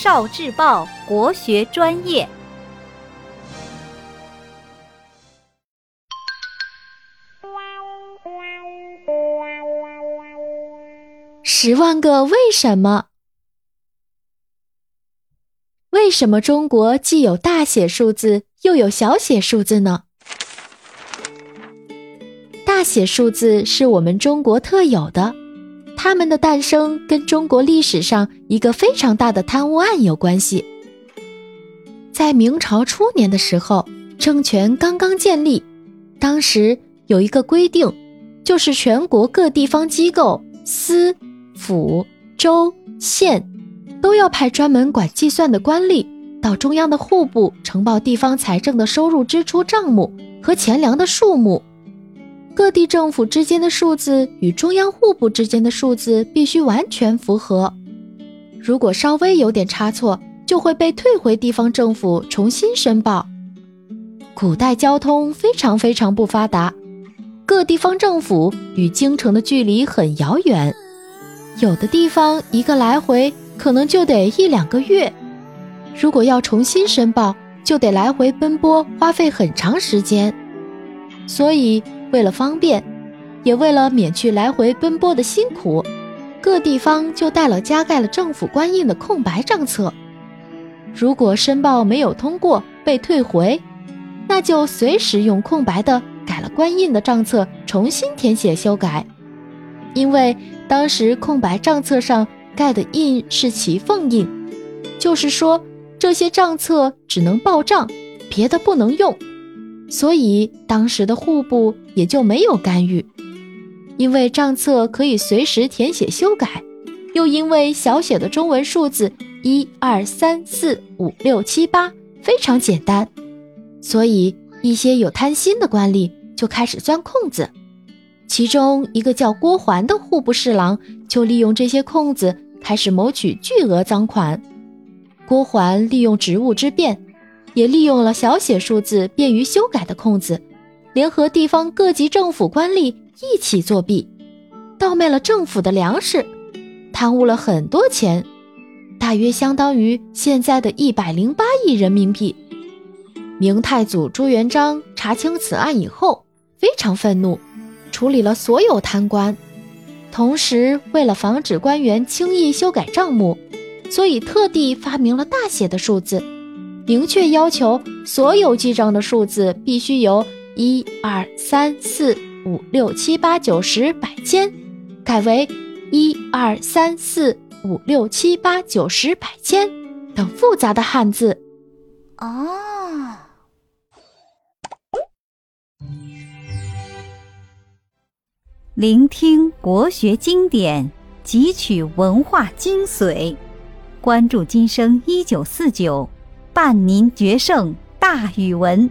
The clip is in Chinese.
少智报国学专业。十万个为什么？为什么中国既有大写数字又有小写数字呢？大写数字是我们中国特有的。它们的诞生跟中国历史上一个非常大的贪污案有关系。在明朝初年的时候，政权刚刚建立，当时有一个规定，就是全国各地方机构、司、府、州、县，都要派专门管计算的官吏到中央的户部呈报地方财政的收入支出账目和钱粮的数目。各地政府之间的数字与中央户部之间的数字必须完全符合，如果稍微有点差错，就会被退回地方政府重新申报。古代交通非常非常不发达，各地方政府与京城的距离很遥远，有的地方一个来回可能就得一两个月，如果要重新申报，就得来回奔波，花费很长时间，所以。为了方便，也为了免去来回奔波的辛苦，各地方就带了加盖了政府官印的空白账册。如果申报没有通过被退回，那就随时用空白的改了官印的账册重新填写修改。因为当时空白账册上盖的印是齐缝印，就是说这些账册只能报账，别的不能用。所以当时的户部也就没有干预，因为账册可以随时填写修改，又因为小写的中文数字一二三四五六七八非常简单，所以一些有贪心的官吏就开始钻空子。其中一个叫郭桓的户部侍郎就利用这些空子开始谋取巨额赃款。郭桓利用职务之便。也利用了小写数字便于修改的空子，联合地方各级政府官吏一起作弊，盗卖了政府的粮食，贪污了很多钱，大约相当于现在的一百零八亿人民币。明太祖朱元璋查清此案以后，非常愤怒，处理了所有贪官，同时为了防止官员轻易修改账目，所以特地发明了大写的数字。明确要求，所有记账的数字必须由一二三四五六七八九十百千改为一二三四五六七八九十百千等复杂的汉字。哦，聆听国学经典，汲取文化精髓，关注今生一九四九。伴您决胜大语文。